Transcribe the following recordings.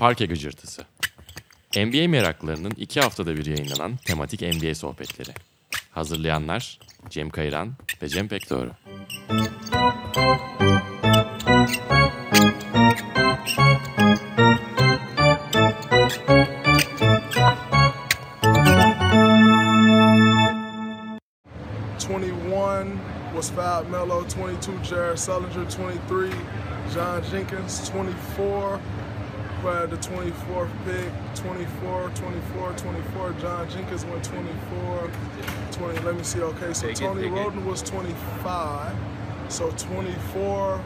Parke Gıcırtısı. NBA meraklarının iki haftada bir yayınlanan tematik NBA sohbetleri. Hazırlayanlar Cem Kayran ve Cem Pekdoğru. was fouled Melo, 22 Jared Sullinger, 23 John Jenkins, 24 by the 24th pick, 24, 24, 24. John Jenkins went 24, 20. Let me see. Okay, so Tony Roden was 25. So 24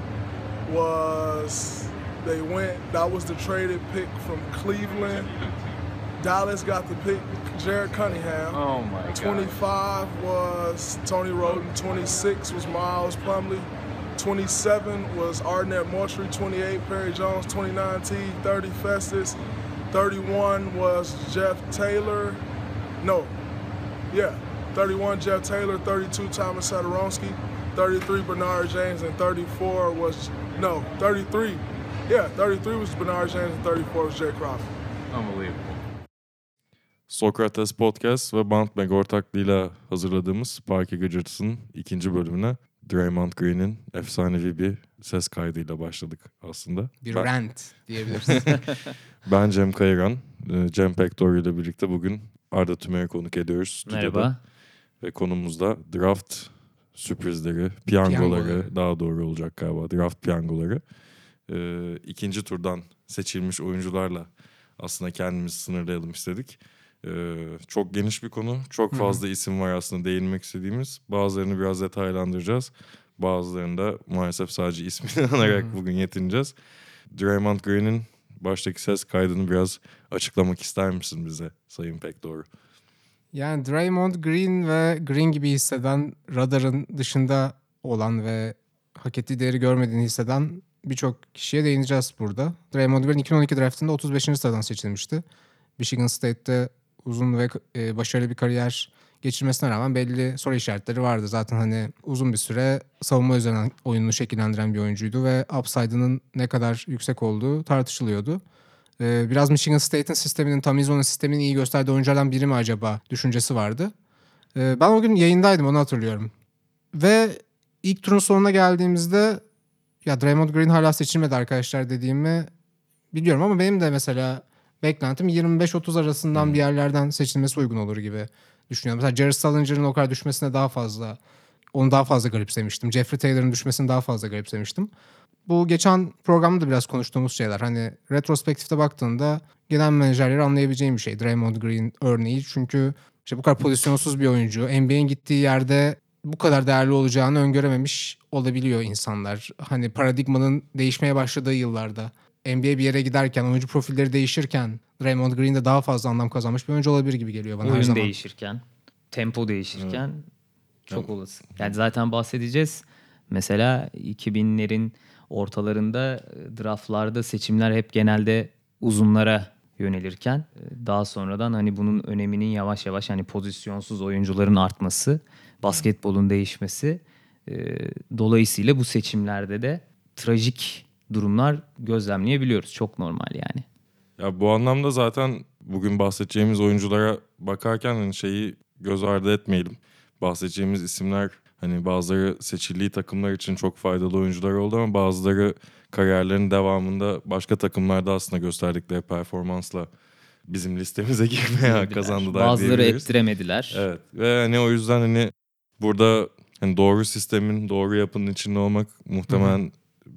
was they went. That was the traded pick from Cleveland. Dallas got the pick, Jared Cunningham. Oh my 25 was Tony Roden. 26 was Miles Plumley. 27 was Arnett Moultrie. 28 Perry Jones. 29 T. 30 Festus. 31 was Jeff Taylor. No, yeah. 31 Jeff Taylor. 32 Thomas Sadoronsky. 33 Bernard James. And 34 was, no, 33. Yeah, 33 was Bernard James and 34 was Jay Crawford. Unbelievable. Sokrates Podcast ve Bant Meg ortaklığıyla hazırladığımız Parke Gıcırtısı'nın ikinci bölümüne Draymond Green'in efsanevi bir ses kaydıyla başladık aslında. Bir ben, rant diyebiliriz. ben Cem Kayran, e, Cem Pektor ile birlikte bugün Arda Tümer'i konuk ediyoruz stüdyoda. Merhaba. Ve konumuzda draft sürprizleri, piyangoları, Piyangoları. daha doğru olacak galiba draft piyangoları. Ee, ikinci turdan seçilmiş oyuncularla aslında kendimizi sınırlayalım istedik. Ee, çok geniş bir konu. Çok fazla isim var aslında değinmek istediğimiz. Bazılarını biraz detaylandıracağız. Bazılarını da maalesef sadece ismini anarak bugün yetineceğiz. Draymond Green'in baştaki ses kaydını biraz açıklamak ister misin bize Sayın Pek doğru? yani Draymond Green ve Green gibi hisseden, radarın dışında olan ve hak ettiği değeri görmediğini hisseden birçok kişiye değineceğiz burada. Draymond Green 2012 draftında 35. sıradan seçilmişti. Michigan State'te uzun ve e, başarılı bir kariyer geçirmesine rağmen belli soru işaretleri vardı. Zaten hani uzun bir süre savunma üzerinden oyununu şekillendiren bir oyuncuydu ve upside'ının ne kadar yüksek olduğu tartışılıyordu. Ee, biraz Michigan State'in sisteminin, tam Izzo'nun sistemini iyi gösterdiği oyunculardan biri mi acaba düşüncesi vardı. Ee, ben o gün yayındaydım onu hatırlıyorum. Ve ilk turun sonuna geldiğimizde ya Draymond Green hala seçilmedi arkadaşlar dediğimi biliyorum ama benim de mesela beklentim 25-30 arasından bir yerlerden seçilmesi uygun olur gibi düşünüyorum. Mesela Jared Sullinger'ın o kadar düşmesine daha fazla onu daha fazla garipsemiştim. Jeffrey Taylor'ın düşmesini daha fazla garipsemiştim. Bu geçen programda da biraz konuştuğumuz şeyler. Hani retrospektifte baktığında genel menajerleri anlayabileceğim bir şey. Draymond Green örneği. Çünkü işte bu kadar pozisyonsuz bir oyuncu. NBA'in gittiği yerde bu kadar değerli olacağını öngörememiş olabiliyor insanlar. Hani paradigmanın değişmeye başladığı yıllarda. NBA bir yere giderken, oyuncu profilleri değişirken Draymond Green de daha fazla anlam kazanmış bir oyuncu olabilir gibi geliyor bana her Oyun zaman. değişirken, tempo değişirken çok olası. Yani zaten bahsedeceğiz. Mesela 2000'lerin ortalarında e, draftlarda seçimler hep genelde uzunlara yönelirken e, daha sonradan hani bunun öneminin yavaş yavaş hani pozisyonsuz oyuncuların artması, basketbolun değişmesi e, dolayısıyla bu seçimlerde de trajik durumlar gözlemleyebiliyoruz. Çok normal yani. Ya bu anlamda zaten bugün bahsedeceğimiz oyunculara bakarken hani şeyi göz ardı etmeyelim. Bahsedeceğimiz isimler hani bazıları seçildiği takımlar için çok faydalı oyuncular oldu ama bazıları kariyerlerinin devamında başka takımlarda aslında gösterdikleri performansla bizim listemize girmeye kazandılar Bazıları ettiremediler. Evet ve hani o yüzden hani burada hani doğru sistemin, doğru yapının içinde olmak muhtemelen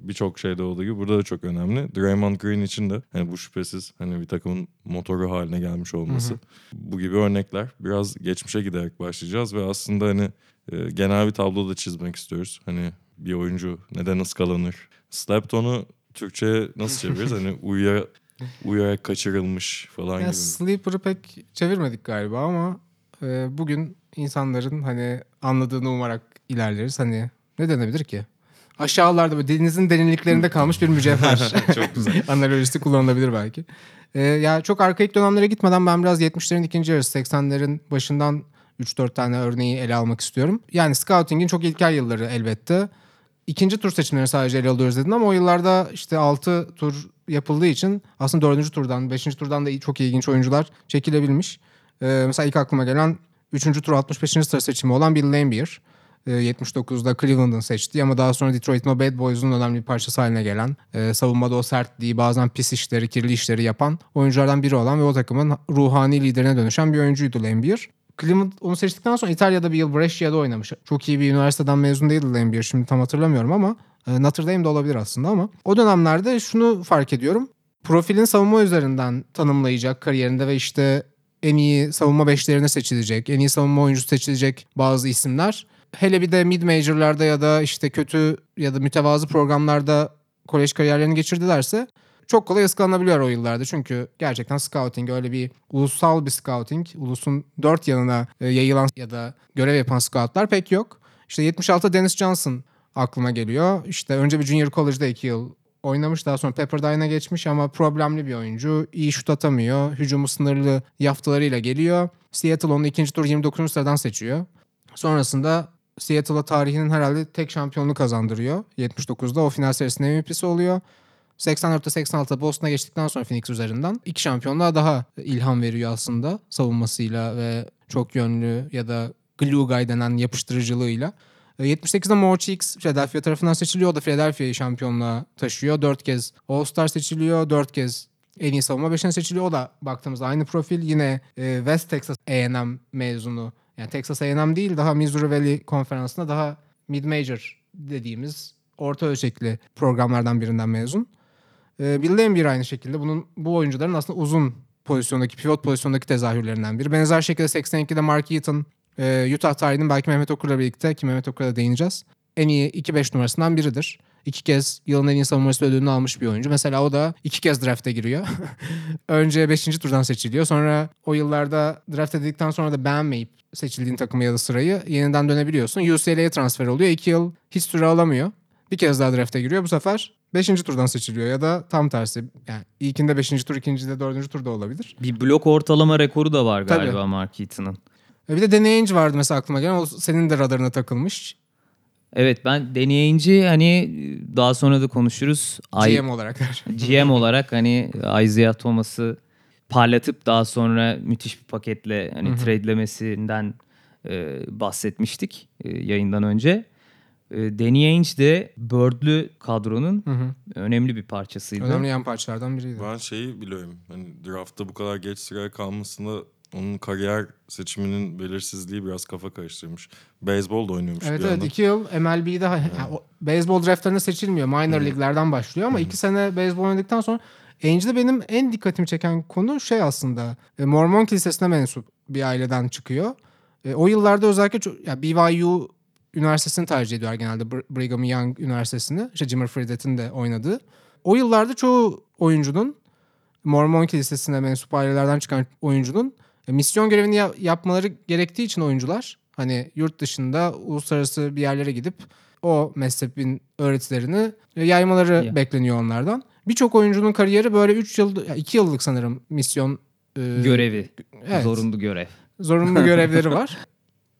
birçok şeyde olduğu gibi burada da çok önemli. Draymond Green için de hani bu şüphesiz hani bir takımın motoru haline gelmiş olması. Bu gibi örnekler. Biraz geçmişe giderek başlayacağız ve aslında hani e, genel bir tablo da çizmek istiyoruz. Hani bir oyuncu neden ıskalanır? Slept onu Türkçe'ye nasıl çeviririz? hani uyuya, uyuyarak kaçırılmış falan Ya gibi. Sleeper'ı pek çevirmedik galiba ama e, bugün insanların hani anladığını umarak ilerleriz. Hani ne denebilir ki? Aşağılarda böyle denizin derinliklerinde kalmış bir mücevher. Çok güzel. Analojisi kullanılabilir belki. E, ya çok arkaik dönemlere gitmeden ben biraz 70'lerin ikinci yarısı 80'lerin başından 3-4 tane örneği ele almak istiyorum. Yani scouting'in çok ilkel yılları elbette. İkinci tur seçimlerini sadece ele alıyoruz dedin ama o yıllarda işte 6 tur yapıldığı için aslında dördüncü turdan, beşinci turdan da çok ilginç oyuncular çekilebilmiş. Ee, mesela ilk aklıma gelen üçüncü tur 65. sıra seçimi olan Bill Laimbeer. Ee, 79'da Cleveland'ın seçtiği ama daha sonra Detroit'in o Bad Boys'un önemli bir parçası haline gelen, e, savunmada o sertliği, bazen pis işleri, kirli işleri yapan oyunculardan biri olan ve o takımın ruhani liderine dönüşen bir oyuncuydu Laimbeer. Cleveland onu seçtikten sonra İtalya'da bir yıl Brescia'da oynamış. Çok iyi bir üniversiteden mezun değildi Laimbeer. Şimdi tam hatırlamıyorum ama e, Notre Dame'de olabilir aslında ama. O dönemlerde şunu fark ediyorum. Profilin savunma üzerinden tanımlayacak kariyerinde ve işte en iyi savunma beşlerine seçilecek, en iyi savunma oyuncusu seçilecek bazı isimler. Hele bir de mid major'larda ya da işte kötü ya da mütevazı programlarda kolej kariyerlerini geçirdilerse çok kolay ıskalanabiliyor o yıllarda. Çünkü gerçekten scouting öyle bir ulusal bir scouting, ulusun dört yanına e, yayılan ya da görev yapan scoutlar pek yok. İşte 76 Dennis Johnson aklıma geliyor. İşte önce bir junior college'da iki yıl oynamış. Daha sonra Pepperdine'a geçmiş ama problemli bir oyuncu. İyi şut atamıyor. Hücumu sınırlı yaftalarıyla geliyor. Seattle onu ikinci tur 29. sıradan seçiyor. Sonrasında Seattle'a tarihinin herhalde tek şampiyonluğu kazandırıyor. 79'da o final serisinin MVP'si oluyor. 84'te 86'da Boston'a geçtikten sonra Phoenix üzerinden iki şampiyonluğa daha ilham veriyor aslında savunmasıyla ve çok yönlü ya da glue guy denen yapıştırıcılığıyla. 78'de Mo Cheeks Philadelphia tarafından seçiliyor. O da Philadelphia'yı şampiyonluğa taşıyor. Dört kez All-Star seçiliyor. Dört kez en iyi savunma beşine seçiliyor. O da baktığımızda aynı profil. Yine e, West Texas A&M mezunu. Yani Texas A&M değil daha Missouri Valley konferansında daha mid-major dediğimiz orta ölçekli programlardan birinden mezun. E, Bill Laimbeer aynı şekilde. Bunun bu oyuncuların aslında uzun pozisyondaki, pivot pozisyondaki tezahürlerinden biri. Benzer şekilde 82'de Mark Eaton ee, Utah tarihinin belki Mehmet Okur'la birlikte ki Mehmet Okur'a değineceğiz. En iyi 2-5 numarasından biridir. İki kez yılın en iyi savunmacısı ödülünü almış bir oyuncu. Mesela o da iki kez draft'e giriyor. Önce 5. turdan seçiliyor. Sonra o yıllarda draft edildikten sonra da beğenmeyip seçildiğin takımı ya da sırayı yeniden dönebiliyorsun. UCLA'ya transfer oluyor. İki yıl hiç süre alamıyor. Bir kez daha draft'e giriyor. Bu sefer 5. turdan seçiliyor ya da tam tersi. Yani ilkinde 5. tur, ikincide 4. turda olabilir. Bir blok ortalama rekoru da var Tabii. galiba Mark Eaton'ın. E Bir de Danny Ainge vardı mesela aklıma gelen. O senin de radarına takılmış. Evet ben deneyince hani daha sonra da konuşuruz. GM olarak. GM olarak hani Isaiah Thomas'ı parlatıp daha sonra müthiş bir paketle hani trade'lemesinden e, bahsetmiştik e, yayından önce. E, Danny Ainge de Bird'lü kadronun Hı hı. önemli bir parçasıydı. Önemli yan parçalardan biriydi. Ben şeyi biliyorum. Hani draftta bu kadar geç sıraya kalmasında onun kariyer seçiminin belirsizliği biraz kafa karıştırmış. Beyzbol da oynuyormuş Evet bir evet yandan. iki yıl MLB'de yani o, beyzbol draftlarına seçilmiyor. Minor liglerden başlıyor ama iki sene beyzbol oynadıktan sonra Ainge'de benim en dikkatimi çeken konu şey aslında e, Mormon kilisesine mensup bir aileden çıkıyor. E, o yıllarda özellikle çok, ya BYU Üniversitesi'ni tercih ediyor genelde Br- Brigham Young Üniversitesi'ni. İşte Jimmer Fredet'in de oynadığı. O yıllarda çoğu oyuncunun Mormon kilisesine mensup ailelerden çıkan oyuncunun misyon görevini ya- yapmaları gerektiği için oyuncular hani yurt dışında uluslararası bir yerlere gidip o mezhebin öğretilerini yaymaları Ya. bekleniyor onlardan. Birçok oyuncunun kariyeri böyle 3 yıl, 2 yıllık sanırım misyon e, Görevi. evet, Zorunlu görev. zorunlu görevleri var.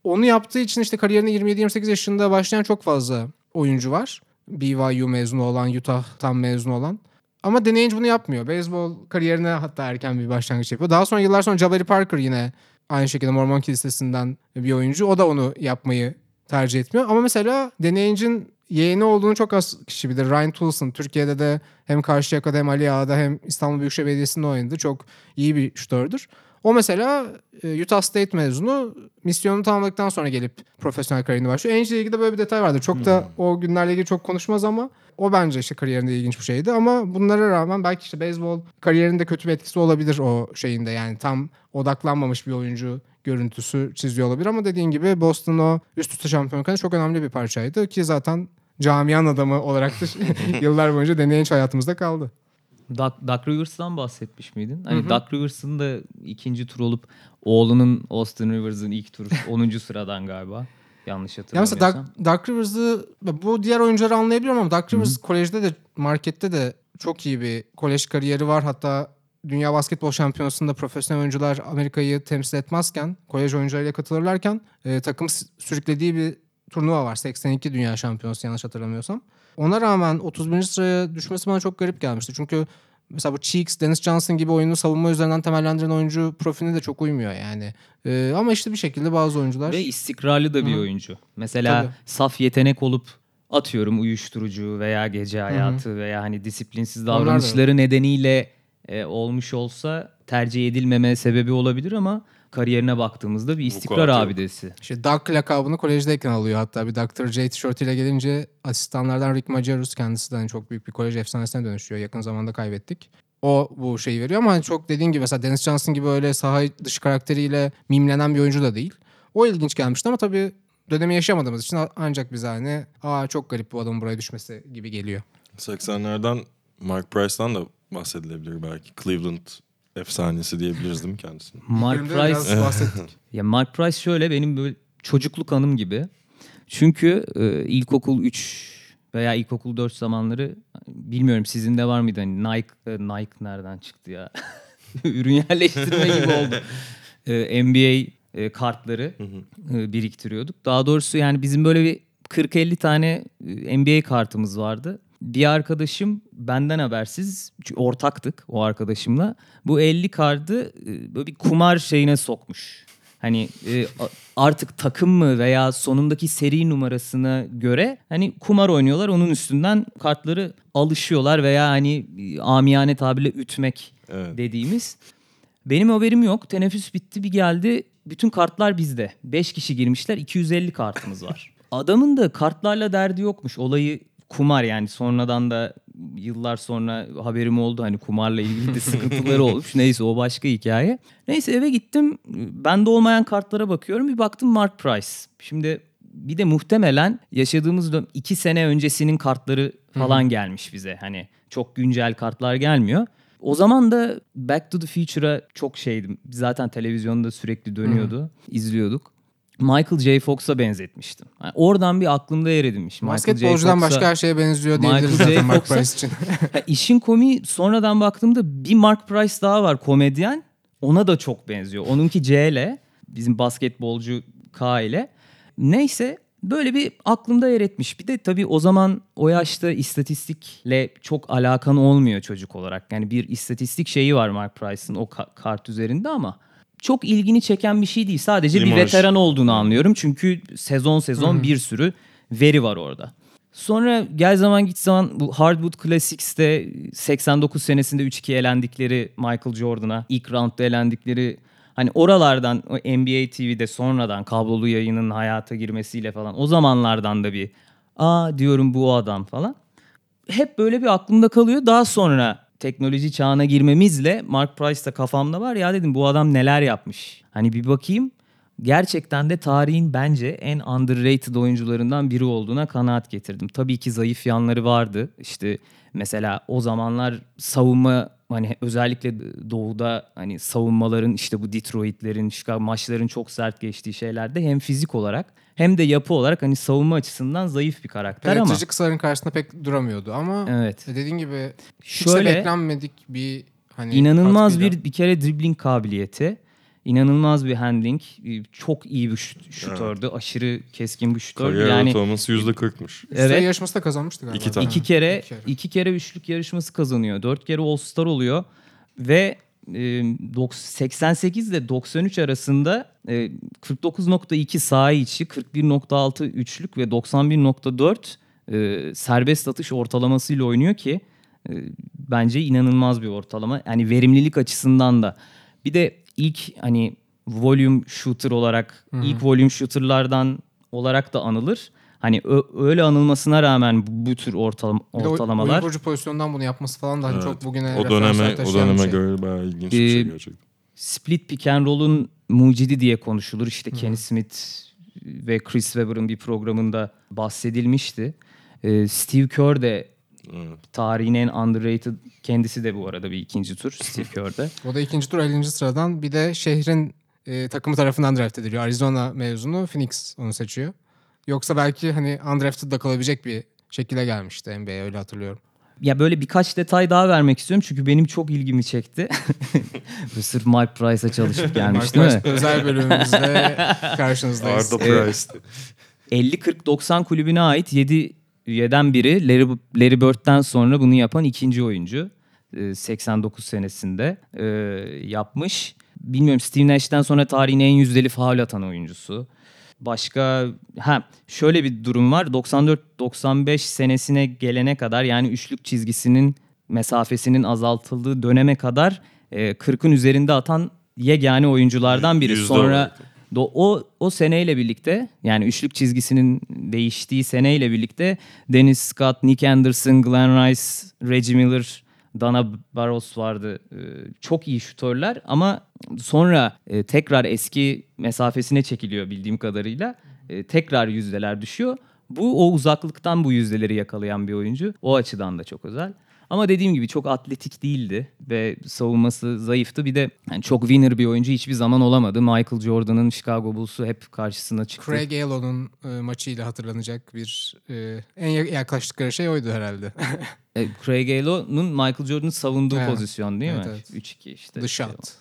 Onu yaptığı için işte kariyerine 27-28 yaşında başlayan çok fazla oyuncu var. BYU mezunu olan, Utah'tan mezunu olan. Ama Danny Ainge bunu yapmıyor. Beyzbol kariyerine hatta erken bir başlangıç yapıyor. Daha sonra yıllar sonra Jabari Parker yine aynı şekilde Mormon Kilisesi'nden bir oyuncu. O da onu yapmayı tercih etmiyor. Ama mesela Danny Ainge'in yeğeni olduğunu çok az kişi bilir. Ryan Toulson Türkiye'de de hem Karşıyaka'da hem Ali Ağa'da hem İstanbul Büyükşehir Belediyesi'nde oynadı. Çok iyi bir şutördür. O mesela e, Utah State mezunu misyonunu tamamladıktan sonra gelip profesyonel kariyerini başlıyor. Ainge ile ilgili de böyle bir detay vardı. Çok da o günlerle ilgili çok konuşmaz ama o bence işte kariyerinde ilginç bir şeydi. Ama bunlara rağmen belki işte beyzbol kariyerinde kötü bir etkisi olabilir o şeyinde. Yani tam odaklanmamış bir oyuncu görüntüsü çiziyor olabilir ama dediğin gibi Boston o üst üste şampiyonlukları çok önemli bir parçaydı ki zaten camian adamı olarak da yıllar boyunca Ainge hayatımızda kaldı. Doug, Doug Rivers'tan bahsetmiş miydin? Hani Doug Rivers'ın da ikinci tur olup oğlunun Austin Rivers'ın ilk turu 10. sıradan galiba. Yanlış Ya hatırlamıyorsam. mesela Doug, Doug Rivers'ı bu diğer oyuncuları anlayabiliyorum ama Doug Rivers kolejde de markette de çok iyi bir kolej kariyeri var. Hatta Dünya Basketbol Şampiyonası'nda profesyonel oyuncular Amerika'yı temsil etmezken, kolej oyuncularıyla katılırlarken e, takım sürüklediği bir turnuva var. 82 Dünya Şampiyonası yanlış hatırlamıyorsam. Ona rağmen 31. sıraya düşmesi bana çok garip gelmişti. Çünkü mesela bu Cheeks, Dennis Johnson gibi oyunu savunma üzerinden temellendiren oyuncu profiline de çok uymuyor yani. Ee, ama işte bir şekilde bazı oyuncular Ve istikrarlı da bir Hı. oyuncu. Mesela Tabii. saf yetenek olup atıyorum uyuşturucu veya gece hayatı veya hani disiplinsiz Onlar da davranışları nedeniyle e, olmuş olsa tercih edilmeme sebebi olabilir ama kariyerine baktığımızda bir istikrar abidesi. işte Doug lakabını kolejdeyken alıyor hatta bir Dr. J tişörtüyle gelince asistanlardan Rick Majerus kendisi de hani çok büyük bir kolej efsanesine dönüşüyor. Yakın zamanda kaybettik. O bu şeyi veriyor ama hani çok dediğin gibi mesela Dennis Johnson gibi öyle saha dışı karakteriyle mimlenen bir oyuncu da değil. O ilginç gelmişti ama tabii dönemi yaşamadığımız için ancak bize hani aa çok garip bu adamın buraya düşmesi gibi geliyor. 80'lerden Mark Price'dan da bahsedilebilir belki. Cleveland efsanesi diyebiliriz değil mi kendisini? Mark Bölümde Price biraz bahsettik. Ya Mark Price şöyle benim böyle çocukluk anım gibi. Çünkü e, ilkokul 3 veya ilkokul 4 zamanları bilmiyorum sizin de var mıydı hani Nike e, Nike nereden çıktı ya? Ürün yerleştirme gibi oldu. E, NBA e, kartları e, biriktiriyorduk. Daha doğrusu yani bizim böyle bir 40-50 tane e, NBA kartımız vardı. Bir arkadaşım benden habersiz ortaktık o arkadaşımla. Bu 50 kartı e, böyle bir kumar şeyine sokmuş. Hani e, artık takım mı veya sonundaki seri numarasına göre hani kumar oynuyorlar. Onun üstünden kartları alışıyorlar veya hani e, amiyane tabirle ütmek Evet. dediğimiz. Benim haberim yok. Teneffüs bitti bir geldi. Bütün kartlar bizde. 5 kişi girmişler. 250 kartımız var. Adamın da kartlarla derdi yokmuş. Olayı kumar yani sonradan da yıllar sonra haberim oldu hani kumarla ilgili de sıkıntıları olmuş. Neyse o başka hikaye. Neyse eve gittim. Bende olmayan kartlara bakıyorum. Bir baktım Mark Price. Şimdi bir de muhtemelen yaşadığımız dönem iki sene öncesinin kartları falan gelmiş bize. Hani çok güncel kartlar gelmiyor. O zaman da Back to the Future'a çok şeydim. Zaten televizyonda sürekli dönüyordu. izliyorduk. Michael J. Fox'a benzetmiştim. Yani oradan bir aklımda yer edinmiş. Basketbolcudan başka her şeye benziyor diyebiliriz zaten Mark Price için. Ha, işin komiği sonradan baktığımda bir Mark Price daha var komedyen. Ona da çok benziyor. Onunki C ile bizim basketbolcu K ile. Neyse böyle bir aklımda yer etmiş. Bir de tabii o zaman o yaşta istatistikle çok alakan olmuyor çocuk olarak. Yani bir istatistik şeyi var Mark Price'ın o ka- kart üzerinde ama çok ilgini çeken bir şey değil. Sadece bir İmaj. veteran olduğunu anlıyorum. Çünkü sezon sezon bir sürü veri var orada. Sonra gel zaman git zaman bu Hardwood Classics'te 89 senesinde 3-2 elendikleri Michael Jordan'a ilk roundda elendikleri hani oralardan o NBA TV'de sonradan kablolu yayının hayata girmesiyle falan o zamanlardan da bir aa diyorum bu adam falan. Hep böyle bir aklımda kalıyor. Daha sonra teknoloji çağına girmemizle Mark Price da kafamda var ya dedim bu adam neler yapmış. Hani bir bakayım gerçekten de tarihin bence en underrated oyuncularından biri olduğuna kanaat getirdim. Tabii ki zayıf yanları vardı. İşte mesela o zamanlar savunma hani özellikle doğuda hani savunmaların işte bu Detroit'lerin, Chicago maçların çok sert geçtiği şeylerde hem fizik olarak hem de yapı olarak hani savunma açısından zayıf bir karakter ama Penetreci kısaların karşısında pek duramıyordu ama Evet. dediğin gibi hiç de şöyle beklenmedik bir hani İnanılmaz katkıyla. bir bir kere dribbling kabiliyeti. inanılmaz bir handling. Çok iyi bir şut, şutördü. Aşırı keskin bir şutör. Kariyer Yani ortalaması %40'mış. Sayı evet yarışması da kazanmıştı galiba. İki tane. iki kere İki kere. iki kere üçlük yarışması kazanıyor. Dört kere All Star oluyor ve e, 88 ile 93 arasında e, 49.2 saha içi, 41.6 üçlük ve 91.4 e, serbest atış ortalamasıyla oynuyor ki e, bence inanılmaz bir ortalama. Yani verimlilik açısından da. Bir de ilk hani volume shooter olarak ilk volume shooterlardan olarak da anılır. Hani öyle anılmasına rağmen bu, bu tür oy- ortalamalar oyun kurucu pozisyondan bunu yapması falan da hani Evet. çok bugüne O döneme o döneme şey. göre bayağı ilginç bir şey Ee, gerçekten. split pick and roll'un mucidi diye konuşulur. İşte Kenny Smith ve Chris Webber'ın bir programında bahsedilmişti. Ee, Steve Kerr de Evet. tarihin en underrated kendisi de bu arada bir ikinci tur Steve Kerr'de. O da ikinci tur 50. sıradan bir de şehrin e, takımı tarafından draft ediliyor. Arizona mezunu Phoenix onu seçiyor. Yoksa belki hani undrafted da kalabilecek bir şekilde gelmişti NBA'ye öyle hatırlıyorum. ya böyle birkaç detay daha vermek istiyorum çünkü benim çok ilgimi çekti. Sırf Mike Price'a çalışıp gelmiş değil mi? Price özel bölümümüzde karşınızdayız. Arda. Price. 50-40-90 kulübüne ait 7 üyeden biri Larry, Larry Bird'den sonra bunu yapan ikinci oyuncu. e, 89 senesinde e, yapmış. Bilmiyorum Steve Nash'ten sonra tarihin en yüzdeli faul atan oyuncusu. Başka ha şöyle bir durum var. 94-95 senesine gelene kadar yani üçlük çizgisinin mesafesinin azaltıldığı döneme kadar e, 40'ın üzerinde atan yegane oyunculardan biri. Sonra. Do- o o seneyle birlikte yani üçlük çizgisinin değiştiği seneyle birlikte Dennis Scott, Nick Anderson, Glenn Rice, Reggie Miller, Dana Barros vardı. Ee, çok iyi şutörler ama sonra e, tekrar eski mesafesine çekiliyor bildiğim kadarıyla. E, tekrar yüzdeler düşüyor. Bu o uzaklıktan bu yüzdeleri yakalayan bir oyuncu. O açıdan da çok özel. Ama dediğim gibi çok atletik değildi ve savunması zayıftı. Bir de yani çok winner bir oyuncu hiçbir zaman olamadı. Michael Jordan'ın Chicago Bulls'u hep karşısına çıktı. Craig Ellow'un e, maçıyla hatırlanacak bir e, en yak- yaklaştıkları şey oydu herhalde. E, Craig Ellow'un Michael Jordan'ın savunduğu Evet. pozisyon değil Evet, mi? evet. 3-2 işte. The shot.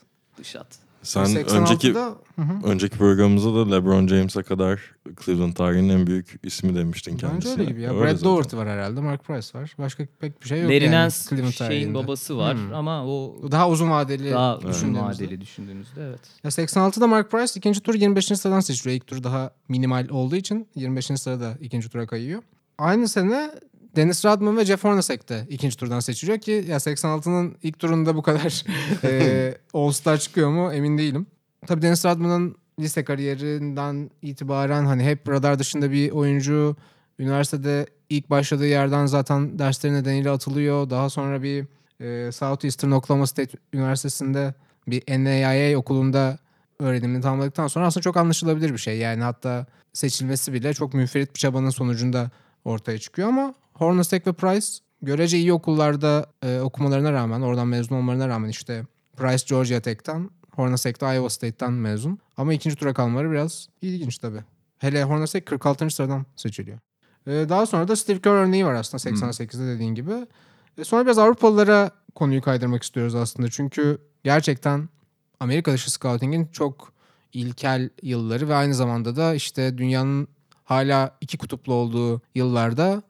Shot. Sen 86'da önceki Hı hı. önceki programımızda da LeBron James'e kadar Cleveland tarihinin en büyük ismi demiştin Bence kendisine. öyle gibi ya. Öyle Brad zaten. Doherty var herhalde. Mark Price var. Başka pek bir şey yok Larry yani Nance Cleveland şeyin tarihinde. babası var Hmm. ama o Daha uzun vadeli daha uzun düşündüğümüzde. vadeli düşündüğünüzde evet. Ya 86'da Mark Price ikinci tur 25. sıradan seçiliyor. İlk tur daha minimal olduğu için 25. sırada ikinci tura kayıyor. Aynı sene Dennis Rodman ve Jeff Hornacek de ikinci turdan seçiliyor ki ya 86'nın ilk turunda bu kadar e, All-Star çıkıyor mu emin değilim. Tabii Dennis Rodman'ın lise kariyerinden itibaren hani hep radar dışında bir oyuncu. Üniversitede ilk başladığı yerden zaten dersleri nedeniyle atılıyor. Daha sonra bir e, Southeastern Oklahoma State Üniversitesi'nde bir NAIA okulunda öğrenimini tamamladıktan sonra aslında çok anlaşılabilir bir şey. Yani hatta seçilmesi bile çok müferit bir çabanın sonucunda ortaya çıkıyor ama Hornacek ve Price görece iyi okullarda e, okumalarına rağmen, oradan mezun olmalarına rağmen işte Price Georgia Tech'ten, Hornacek de Iowa State'ten mezun. Ama ikinci tura kalmaları biraz ilginç tabii. Hele Hornacek 46. sıradan seçiliyor. E, daha sonra da Steve Kerr örneği var aslında 88'de dediğin gibi. E, sonra biraz Avrupalılara konuyu kaydırmak istiyoruz aslında. Çünkü gerçekten Amerika dışı scouting'in çok ilkel yılları ve aynı zamanda da işte dünyanın hala iki kutuplu olduğu yıllarda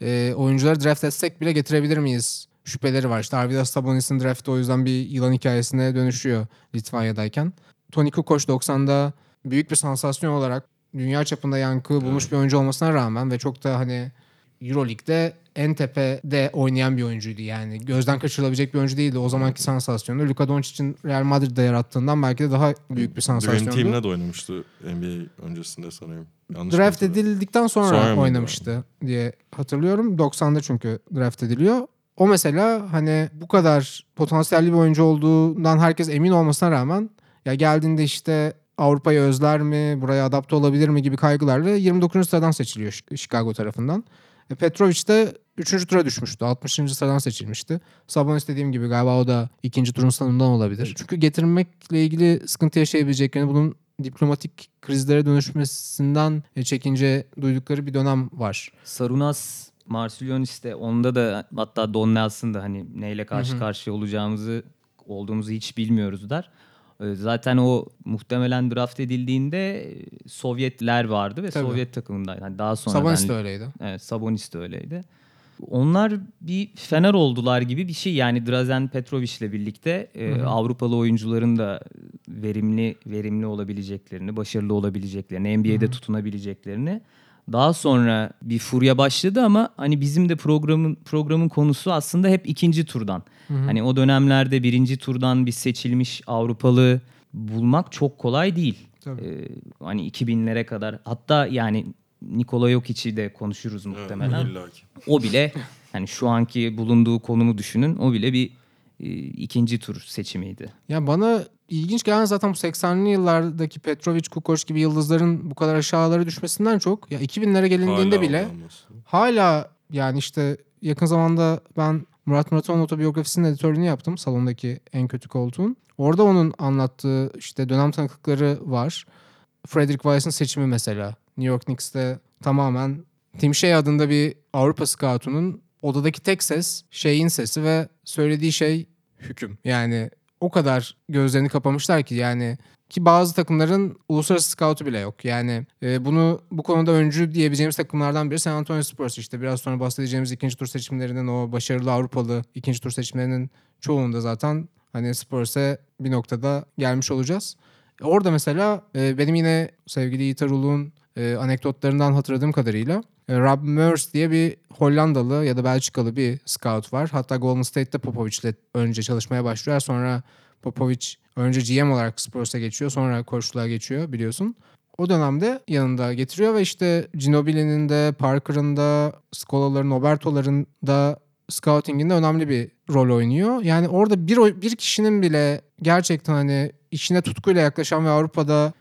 e, oyuncuları draft etsek bile getirebilir miyiz şüpheleri var. İşte Arvidas Sabonis'in draftı o yüzden bir yılan hikayesine dönüşüyor Litvanya'dayken. Toni Kukoc 90'da büyük bir sansasyon olarak dünya çapında yankı bulmuş bir oyuncu olmasına rağmen ve çok da hani Euroleague'de en tepede oynayan bir oyuncuydu yani. Gözden kaçırılabilecek bir oyuncu değildi. O zamanki sansasyonu. Luka Doncic'in Real Madrid'de yarattığından belki de daha büyük bir Dream sansasyondu. Team'le de oynamıştı NBA öncesinde sanırım. Yanlış Draft mı hatırlıyorum? edildikten sonra, Sonra oynamıştı diye hatırlıyorum. 90'da çünkü draft ediliyor. O mesela hani bu kadar potansiyelli bir oyuncu olduğundan herkes emin olmasına rağmen ya geldiğinde işte Avrupa'yı özler mi, buraya adapte olabilir mi gibi kaygılarla 29. sıradan seçiliyor Chicago tarafından. E, Petrovic de 3. tura düşmüştü. 60. sıradan seçilmişti. Sabonis dediğim gibi galiba o da ikinci turun sonundan olabilir. Çünkü getirmekle ilgili sıkıntı yaşayabileceklerini bunun diplomatik krizlere dönüşmesinden e, çekince duydukları bir dönem var. Sarunas Marsilyonis de onda da hatta Don Nelson da hani neyle karşı karşıya olacağımızı olduğumuzu hiç bilmiyoruz der. Ee, Zaten o muhtemelen draft edildiğinde e, Sovyetler vardı ve Tabii. Sovyet takımındaydı. Yani daha sonra Sabonis de öyleydi. Evet, Sabonis de öyleydi. Onlar bir fener oldular gibi bir şey. Yani Drazen Petrovic'le birlikte e, Avrupalı oyuncuların da verimli verimli olabileceklerini, başarılı olabileceklerini, NBA'de tutunabileceklerini. Daha sonra bir furya başladı ama hani bizim de programın programın konusu aslında hep ikinci turdan. Hani o dönemlerde birinci turdan bir seçilmiş Avrupalı bulmak çok kolay değil. Tabii. Ee, hani 2000'lere kadar hatta yani Nikola Jokic'i de konuşuruz Evet, muhtemelen. ki. O bile hani şu anki bulunduğu konumu düşünün. O bile bir ikinci tur seçimiydi. Ya bana ilginç gelen zaten bu 80'li yıllardaki Petrovic, Kukoc gibi yıldızların bu kadar aşağılara düşmesinden çok ya 2000'lere gelindiğinde Hala bile olmaması. hala yani işte yakın zamanda ben Murat Muratoğlu'nun otobiyografisinin editörlüğünü yaptım. Salondaki en kötü koltuğun. Orada onun anlattığı işte dönem tanıklıkları var. Frederick Weiss'in seçimi mesela. New York Knicks'te tamamen Tim Shea adında bir Avrupa scoutunun odadaki tek ses Shea'in sesi ve söylediği şey hüküm. Yani o kadar gözlerini kapamışlar ki yani Ki bazı takımların uluslararası scout'u bile yok. Yani e, bunu bu konuda öncü diyebileceğimiz takımlardan biri San Antonio Spurs. İşte biraz sonra bahsedeceğimiz ikinci tur seçimlerinin o başarılı Avrupalı ikinci tur seçimlerinin çoğunda zaten hani Spurs'e bir noktada gelmiş olacağız. Orada mesela e, benim yine sevgili Yiğit Arul'un e, anekdotlarından hatırladığım kadarıyla Rob Meurs diye bir Hollandalı ya da Belçikalı bir scout var. Hatta Golden State'te Popovic'le önce çalışmaya başlıyor. Sonra Popovic önce GM olarak Spurs'a geçiyor. Sonra koçluğa geçiyor biliyorsun. O dönemde yanında getiriyor ve işte Ginobili'nin de Parker'ın da Scola'ların, Oberto'ların da scouting'inde önemli bir rol oynuyor. Yani orada bir, bir kişinin bile gerçekten hani işine tutkuyla yaklaşan ve Avrupa'da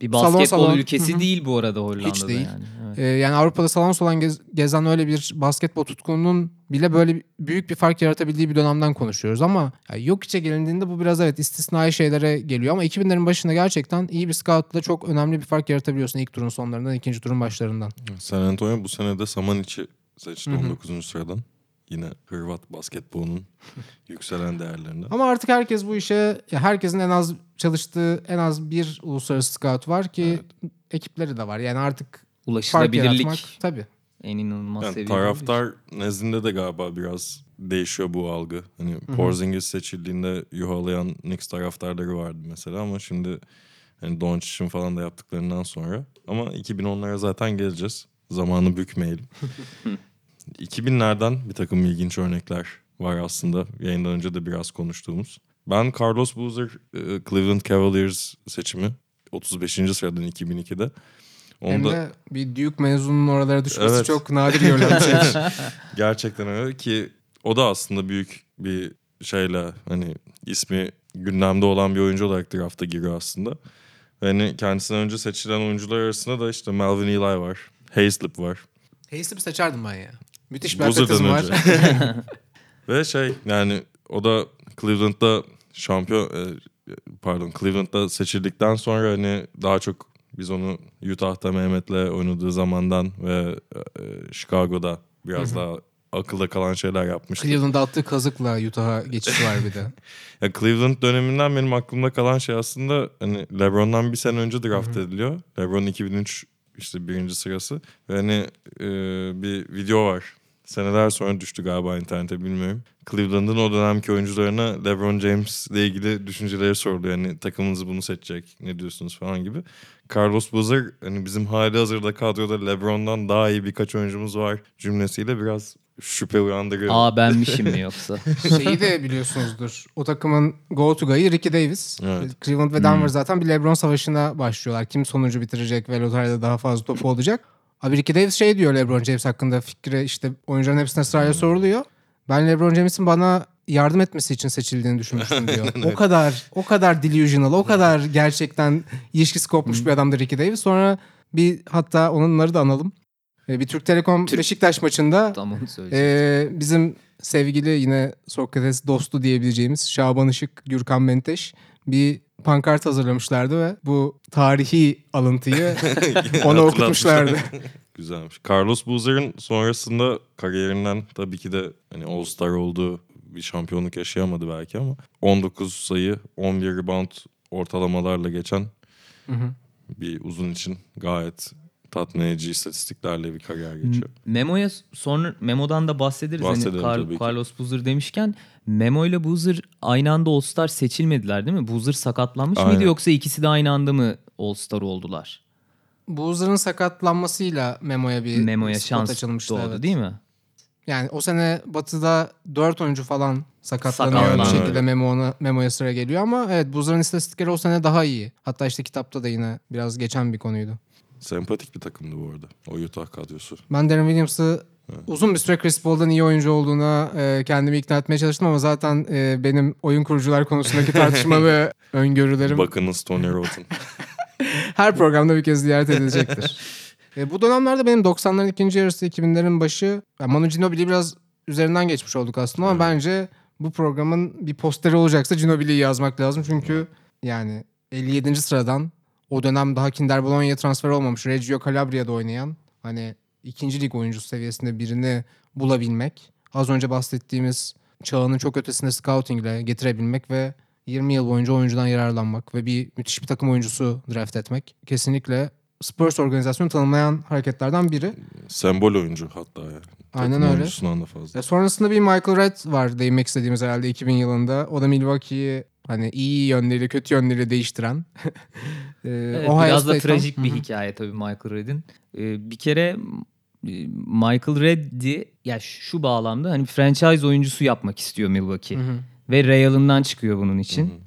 Bir Salon, basketbol salon. ülkesi Hı hı. değil bu arada Hollanda'da Hiç değil. yani. Evet. Ee, yani Avrupa'da salon salon gez- gezen öyle bir basketbol tutkunun bile böyle büyük bir fark yaratabildiği bir dönemden konuşuyoruz ama ya yok içe gelindiğinde bu biraz evet istisnai şeylere geliyor ama 2000'lerin başında gerçekten iyi bir scoutla çok önemli bir fark yaratabiliyorsun ilk turun sonlarından ikinci turun başlarından. San Antonio bu sene de Samaniç'i seçti Hı hı. 19. sıradan. Yine Hırvat basketbolunun yükselen değerlerinden. Ama artık herkes bu işe ya herkesin en az çalıştığı en az bir uluslararası scout var ki ekipleri de var. Yani artık Ulaşılabilirlik yaratmak tabii. en inanılmaz Yani seviyede. taraftar nezdinde de galiba biraz değişiyor bu algı. Hani Porzingis seçildiğinde yuhalayan Knicks taraftarları vardı mesela ama şimdi hani Doncic'in falan da yaptıklarından sonra ama 2010'lara zaten geleceğiz. Zamanı bükmeyelim. 2000'lerden bir takım ilginç örnekler var aslında. Yayından önce de biraz konuştuğumuz. Ben Carlos Boozer e, Cleveland Cavaliers seçimi 35. sıradan 2002'de. Hem Onda de bir Duke mezununun oralara düşmesi Evet. çok nadir görülen bir şey. Gerçekten öyle ki o da aslında büyük bir şeyle hani ismi gündemde olan bir oyuncu olarak drafta giriyor aslında. Ve hani kendisinden önce seçilen oyuncular arasında da işte Melvin Eli var. Hayslip var. Hayslip'i seçerdim ben ya. Müthiş bir atletizm var. Ve şey yani o da Cleveland'da şampiyon e, pardon Cleveland'da seçildikten sonra hani daha çok biz onu Utah'ta Mehmet'le oynadığı zamandan ve e, Chicago'da biraz daha akılda kalan şeyler yapmıştı. Cleveland'da attığı kazıkla Utah'a geçişi var bir de. Ya Cleveland döneminden benim aklımda kalan şey aslında hani LeBron'dan bir sene önce draft ediliyor. LeBron 2003 işte birinci sırası. Ve hani e, bir video var. Seneler sonra düştü galiba internete bilmiyorum. Cleveland'ın o dönemki oyuncularına LeBron James ile ilgili düşünceleri soruluyor. Yani takımınız bunu seçecek ne diyorsunuz falan gibi. Carlos Boozer hani bizim hali hazırda kadroda LeBron'dan daha iyi birkaç oyuncumuz var cümlesiyle biraz şüphe uyandırıyor. Aa benmişim mi yoksa? Şeyi de biliyorsunuzdur. O takımın go to guy'ı Ricky Davis. Evet. Cleveland ve Denver zaten bir LeBron savaşına başlıyorlar. Kim sonuncu bitirecek ve lotaride daha fazla topu olacak. Abi Ricky Davis şey diyor LeBron James hakkında fikri işte oyuncuların hepsine sırayla soruluyor. Ben LeBron James'in bana yardım etmesi için seçildiğini düşünmüştüm diyor. O kadar o kadar delusional, o kadar gerçekten ilişkisi kopmuş bir adamdı Ricky Davis. Sonra bir hatta onları da analım. Ee, Bir Türk Telekom Beşiktaş maçında Tam onu söyleyeceğim. ee, bizim sevgili yine Sokrates dostu diyebileceğimiz Şaban Işık, Gürkan Menteş bir pankart hazırlamışlardı ve bu tarihi alıntıyı ona okutmuşlardı. Güzelmiş. Carlos Boozer'ın sonrasında kariyerinden tabii ki de hani All-Star olduğu bir şampiyonluk yaşayamadı belki ama 19 sayı, 11 rebound ortalamalarla geçen bir uzun için gayet edici istatistiklerle bir kariyer geçiyor. Memo'ya sonra Memo'dan da bahsederiz. Bahsedelim hani tabii ki. Carlos Boozer demişken Memo ile Boozer aynı anda All-Star seçilmediler değil mi? Boozer sakatlanmış Aynen. mıydı yoksa ikisi de aynı anda mı All-Star oldular? Boozer'ın sakatlanmasıyla Memo'ya bir Memo'ya şans açılmıştı. doğdu evet. değil mi? Yani o sene Batı'da 4 oyuncu falan sakatlanıyor. Bir şekilde Memo ona, Memo'ya sıra geliyor ama evet Boozer'ın istatistikleri o sene daha iyi. Hatta işte kitapta da yine biraz geçen bir konuydu. Sempatik bir takımdı bu arada. O Utah kadrosu. Ben Darren Williams'ı uzun bir süre Chris Paul'dan iyi oyuncu olduğuna e, kendimi ikna etmeye çalıştım ama zaten e, benim oyun kurucular konusundaki tartışmalı öngörülerim Bakınız Tony Roten. her programda bir kez ziyaret edilecektir. E, bu dönemlerde benim 90'ların ikinci yarısı 2000'lerin başı yani Manu Ginobili'yi biraz üzerinden geçmiş olduk aslında ama bence bu programın bir posteri olacaksa Ginobili'yi yazmak lazım. Çünkü yani 57. sıradan o dönem daha Kinder Bologna transfer olmamış Reggio Calabria'da oynayan hani ikinci lig oyuncusu seviyesinde birini bulabilmek. Az önce bahsettiğimiz çağının çok ötesinde scouting ile getirebilmek ve 20 yıl boyunca oyuncudan yararlanmak ve bir müthiş bir takım oyuncusu draft etmek kesinlikle Spurs organizasyonu tanımlayan hareketlerden biri. Sembol oyuncu hatta yani. Aynen Takım öyle. oyuncusundan da fazla. E, sonrasında bir Michael Redd var değinmek istediğimiz herhalde 2000 yılında. O da Milwaukee'yi hani iyi yönleriyle kötü yönleriyle değiştiren. e, Evet, Ohio biraz da State'ten- trajik bir Hı hı. hikaye tabii Michael Redd'in. Ee, bir kere e, Michael Redd'i ya şu bağlamda hani franchise oyuncusu yapmak istiyor Milwaukee. Hı hı. Ve Ray Allen'dan çıkıyor bunun için. Hı hı.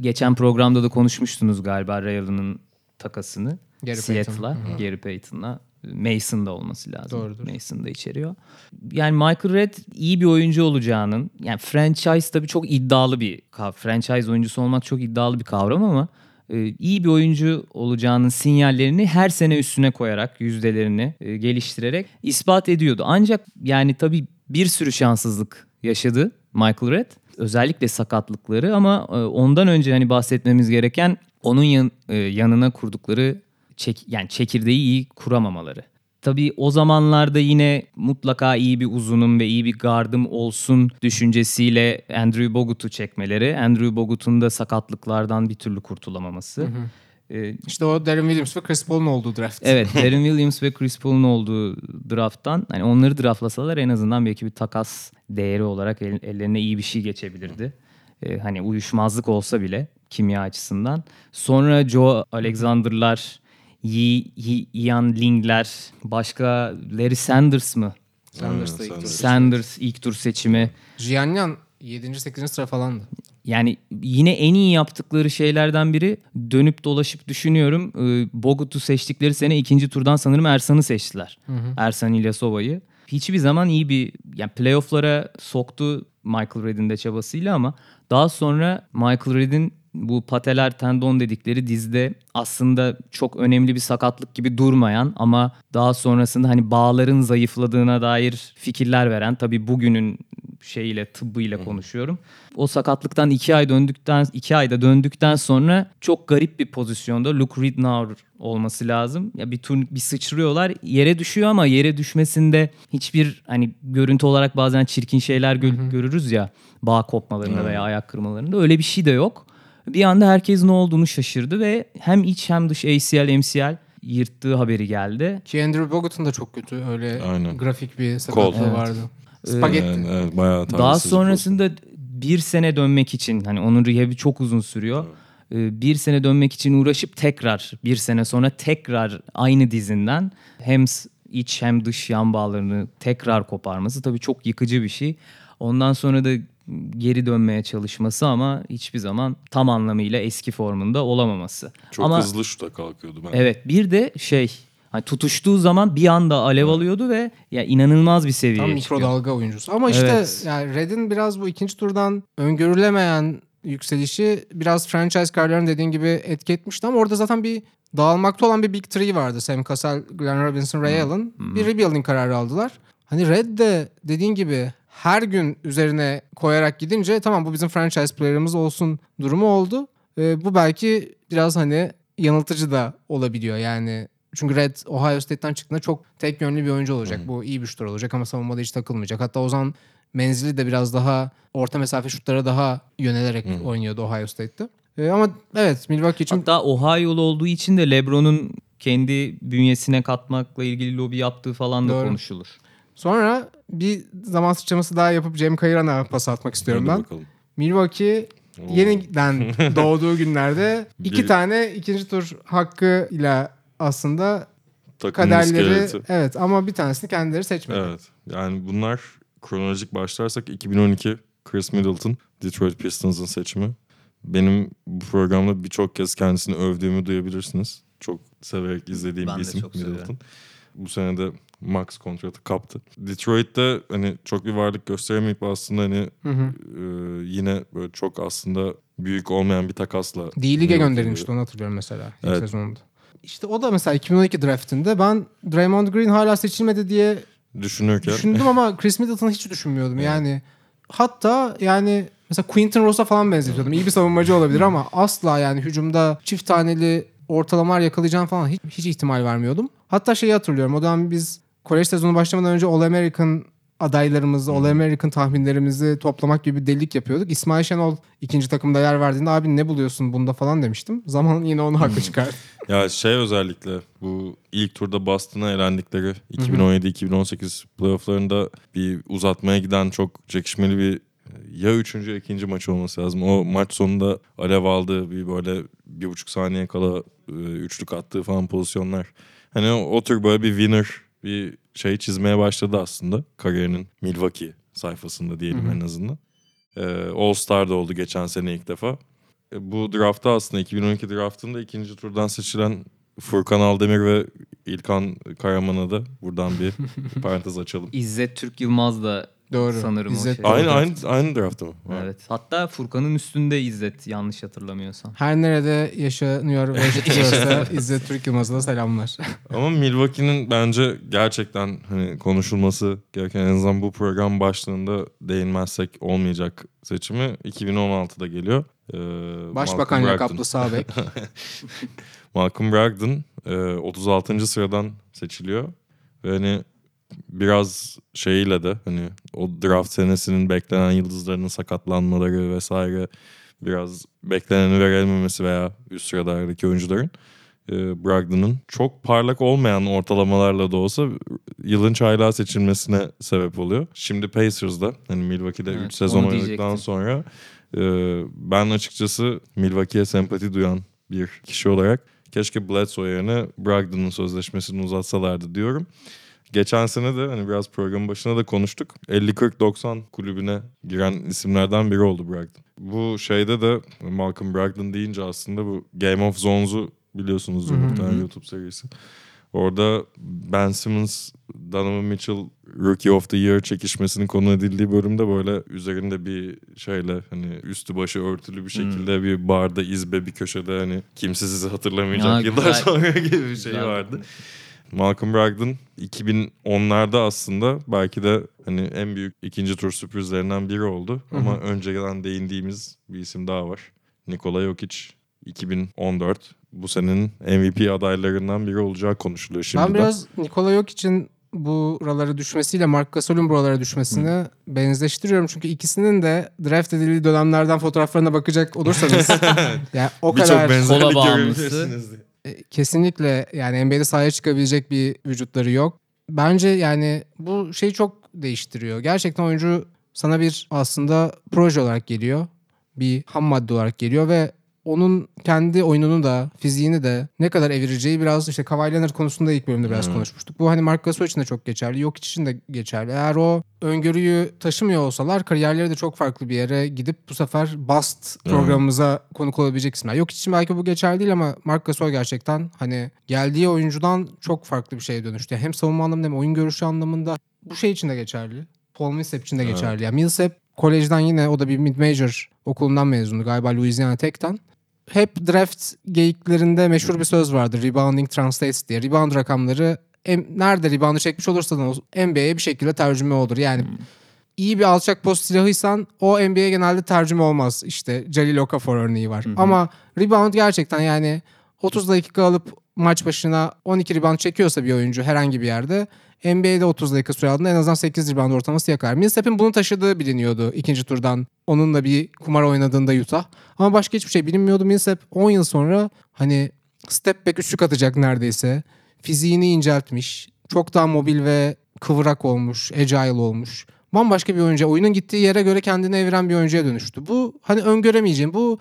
Geçen programda da konuşmuştunuz galiba Ray Allen'ın takasını. Gary Seattle'a, Payton. Gary Payton'la. Mason'da olması lazım. Doğrudur. Mason'da içeriyor. Yani Michael Redd iyi bir oyuncu olacağının yani franchise tabii çok iddialı bir franchise oyuncusu olmak çok iddialı bir kavram ama e, iyi bir oyuncu olacağının sinyallerini her sene üstüne koyarak yüzdelerini e, geliştirerek ispat ediyordu. Ancak yani tabii bir sürü şanssızlık yaşadı Michael Redd. Özellikle sakatlıkları ama e, ondan önce hani bahsetmemiz gereken onun yan- yanına kurdukları çek, yani çekirdeği iyi kuramamaları. Tabii o zamanlarda yine mutlaka iyi bir uzunum ve iyi bir gardım olsun düşüncesiyle Andrew Bogut'u çekmeleri. Andrew Bogut'un da sakatlıklardan bir türlü kurtulamaması. Ee, İşte o Darren Williams ve Chris Paul'un olduğu draft. evet Darren Williams ve Chris Paul'un olduğu drafttan hani onları draftlasalar en azından belki bir takas değeri olarak el- ellerine iyi bir şey geçebilirdi. Ee, hani uyuşmazlık olsa bile kimya açısından. Sonra Joe Alexander'lar, Yi, Yi, Ian Ling'ler, başka Larry Sanders mı? Sanders da ilk. Sanders. Sanders ilk tur seçimi. Jianyan 7. 8. sıra falandı. Yani yine en iyi yaptıkları şeylerden biri dönüp dolaşıp düşünüyorum. Ee, Bogut'u seçtikleri sene ikinci turdan sanırım Ersan'ı seçtiler. Ersan İlyasova'yı. Hiçbir zaman iyi bir yani playoff'lara soktu Michael Redd'in de çabasıyla ama daha sonra Michael Redd'in bu pateler tendon dedikleri dizde aslında çok önemli bir sakatlık gibi durmayan ama daha sonrasında hani bağların zayıfladığına dair fikirler veren tabii bugünün şeyiyle tıbbıyla konuşuyorum. O sakatlıktan iki ay döndükten iki ayda döndükten sonra çok garip bir pozisyonda Luke Ridnour olması lazım. Ya bir tur bir sıçrıyorlar yere düşüyor ama yere düşmesinde hiçbir hani görüntü olarak bazen çirkin şeyler gö- görürüz ya bağ kopmalarında veya ayak kırmalarında öyle bir şey de yok. Bir anda herkes ne olduğunu şaşırdı ve hem iç hem dış ACL MCL yırttığı haberi geldi. Ki Andrew Bogut'un da çok kötü öyle Aynen. grafik bir sakatlığı Evet. vardı. Spagetti. Yani, evet, bayağı Daha sonrasında bir sene dönmek için hani onun rehab'i çok uzun sürüyor. Ee, Bir sene dönmek için uğraşıp tekrar bir sene sonra tekrar aynı dizinden hem iç hem dış yan bağlarını tekrar koparması tabii çok yıkıcı bir şey. Ondan sonra da geri dönmeye çalışması ama hiçbir zaman tam anlamıyla eski formunda olamaması. Çok ama hızlı şuta kalkıyordu ben. evet bir de şey hani tutuştuğu zaman bir anda alev alıyordu ve ya inanılmaz bir seviyeye Tam çıkıyor. mikrodalga oyuncusu. Ama işte Evet. yani Red'in biraz bu ikinci turdan öngörülemeyen yükselişi biraz franchise kararlarını dediğin gibi etki etmişti ama orada zaten bir dağılmakta olan bir Big Three vardı. Sam Cassell, Glenn Robinson, Ray Allen. Bir rebuilding kararı aldılar. Hani Red de dediğin gibi her gün üzerine koyarak gidince tamam bu bizim franchise player'ımız olsun durumu oldu. Ee, bu belki biraz hani yanıltıcı da olabiliyor yani. Çünkü Red Ohio State'ten çıktığında çok tek yönlü bir oyuncu olacak. Bu iyi bir şutör olacak ama savunmada hiç takılmayacak. Hatta o zaman menzili de biraz daha orta mesafe şutlara daha yönelerek oynuyordu Ohio State'te. Ee, ama evet Milwaukee için Hatta Ohio'lu olduğu için de LeBron'un kendi bünyesine katmakla ilgili lobi yaptığı falan da Doğru. konuşulur. Sonra bir zaman sıçraması daha yapıp Cem Kayıran'a pas atmak istiyorum Hadi ben. bakalım. Milwaukee yeniden doğduğu günlerde iki Bir- tane ikinci tur hakkıyla aslında Takımın kaderleri iskeleti. evet ama bir tanesini kendileri seçmedi. Evet. Yani bunlar kronolojik başlarsak 2012 Chris Middleton Detroit Pistons'ın seçimi. Benim bu programda birçok kez kendisini övdüğümü duyabilirsiniz. Çok severek izlediğim Ben bir isim Middleton. seviyorum. Bu sene de max kontratı kaptı. Detroit'te hani çok bir varlık gösteremeyip aslında hani Hı hı. e, yine böyle çok aslında büyük olmayan bir takasla D-Lig'e gönderilmişti onu hatırlıyorum mesela ilk Evet. sezonunda. İşte o da mesela 2012 draftinde ben Draymond Green hala seçilmedi diye düşünürken düşündüm ama Chris Middleton'ı hiç düşünmüyordum. Yani hatta yani mesela Quinton Ross'a falan benzetiyordum. İyi bir savunmacı olabilir ama asla yani hücumda çift taneli ortalamalar yakalayacağını falan hiç, hiç ihtimal vermiyordum. Hatta şeyi hatırlıyorum. O zaman biz kolej sezonu başlamadan önce All American adaylarımızı, All American tahminlerimizi toplamak gibi bir delilik yapıyorduk. İsmail Şenol ikinci takımda yer verdiğinde abi ne buluyorsun bunda falan demiştim. Zaman yine onu haklı çıkardı. Ya şey özellikle bu ilk turda Boston'a elendikleri 2017-2018 playofflarında bir uzatmaya giden çok çekişmeli bir ya üçüncü ya ikinci maç olması lazım. O maç sonunda alev aldığı bir böyle bir buçuk saniye kala e, üçlük attığı falan pozisyonlar. Hani o, o tür böyle bir winner bir şey çizmeye başladı aslında kariyerinin Milwaukee sayfasında diyelim en azından. Ee, All Star da oldu geçen sene ilk defa. E, Bu draftta aslında 2012 draftında ikinci turdan seçilen Furkan Aldemir ve İlkan Karaman'a da buradan bir parantez açalım. İzzet Türk Yılmaz da Doğru. sanırım İzzet o şey. Aynı aynı aynı draftta mı? Var. Evet. Hatta Furkan'ın üstünde İzzet yanlış hatırlamıyorsam. Her nerede yaşanıyor ve yaşatılıyorsa İzzet Türk Yılmaz'a da selamlar. Ama Milwaukee'nin bence gerçekten hani konuşulması gereken en azından bu program başlığında değinmezsek olmayacak seçimi 2016'da geliyor. Ee, Başbakan Malcolm lakaplı Brogdon. sağ bek. Malcolm Brogdon e, 36. sıradan seçiliyor. Ve hani biraz şeyiyle de hani o draft senesinin beklenen yıldızlarının sakatlanmaları vesaire biraz bekleneni verilmemesi veya üst sıralardaki oyuncuların e, Brogdon'un çok parlak olmayan ortalamalarla da olsa yılın çaylağı seçilmesine sebep oluyor. Şimdi Pacers'da hani Milwaukee'de 3 Evet, sezon oynadıktan sonra e, ben açıkçası Milwaukee'ye sempati duyan bir kişi olarak keşke Bledsoe yerine Brogdon'un sözleşmesini uzatsalardı diyorum. Geçen sene de hani biraz programın başına da konuştuk. 50-40-90 kulübüne giren isimlerden biri oldu Brogdon. Bu şeyde de Malcolm Brogdon deyince aslında bu Game of Zones'u biliyorsunuzdur bir tane YouTube serisi. Orada Ben Simmons, Donovan Mitchell Rookie of the Year çekişmesinin konu edildiği bölümde böyle üzerinde bir şeyle hani üstü başı örtülü bir şekilde bir barda izbe bir köşede hani kimse sizi hatırlamayacak Ya, yıllar güzel. sonra gibi bir şey Güzel. vardı. Malcolm Brogdon 2010'larda aslında belki de hani en büyük ikinci tur sürprizlerinden biri oldu. Ama önceden değindiğimiz bir isim daha var. Nikola Jokic 2014 bu senenin MVP adaylarından biri olacağı konuşuluyor şimdi ben biraz Nikola Jokic'in buralara düşmesiyle Mark Gasol'ün buralara düşmesini benzeştiriyorum. Çünkü ikisinin de draft edildiği dönemlerden fotoğraflarına bakacak olursanız yani o kadar benzerlik Kola bağımlısı. E, kesinlikle yani NBA'de sahaya çıkabilecek bir vücutları yok. Bence yani bu şeyi çok değiştiriyor. Gerçekten oyuncu sana bir aslında proje olarak geliyor. Bir ham madde olarak geliyor ve onun kendi oyununu da fiziğini de ne kadar evireceği biraz işte Kawhi Leonard konusunda ilk bölümde biraz konuşmuştuk. Bu hani Mark Gasol için de çok geçerli. Yok için de geçerli. Eğer o öngörüyü taşımıyor olsalar kariyerleri de çok farklı bir yere gidip bu sefer bust programımıza konuk olabilecek isimler. Yok için belki bu geçerli değil ama Mark Gasol gerçekten hani geldiği oyuncudan çok farklı bir şeye dönüştü. Yani hem savunma anlamında hem oyun görüşü anlamında bu şey için de geçerli. Paul Millsap için de geçerli. Yani Millsap kolejden yine o da bir mid-major okulundan mezundu galiba Louisiana Tech'ten hep draft geyiklerinde meşhur bir söz vardır. Rebounding translates diye. Rebound rakamları em- nerede reboundu çekmiş olursan ol- NBA'ye bir şekilde tercüme olur. Yani iyi bir alçak post silahıysan o NBA'ye genelde tercüme olmaz. İşte Jalil Okafor örneği var. Ama rebound gerçekten yani 30 dakika alıp maç başına 12 rebound çekiyorsa bir oyuncu herhangi bir yerde NBA'de 30 dakika süre aldığında en azından 8 rebound ortalaması yakar. Millsap'in bunu taşıdığı biliniyordu ikinci turdan. Onunla bir kumar oynadığında Utah. Ama başka hiçbir şey bilinmiyordu. Millsap 10 yıl sonra hani step back üçlük atacak neredeyse. Fiziğini inceltmiş. Çok daha mobil ve kıvrak olmuş. Agile olmuş. Bambaşka bir oyuncu. Oyunun gittiği yere göre kendini eviren bir oyuncuya dönüştü. Bu hani öngöremeyeceğim. Bu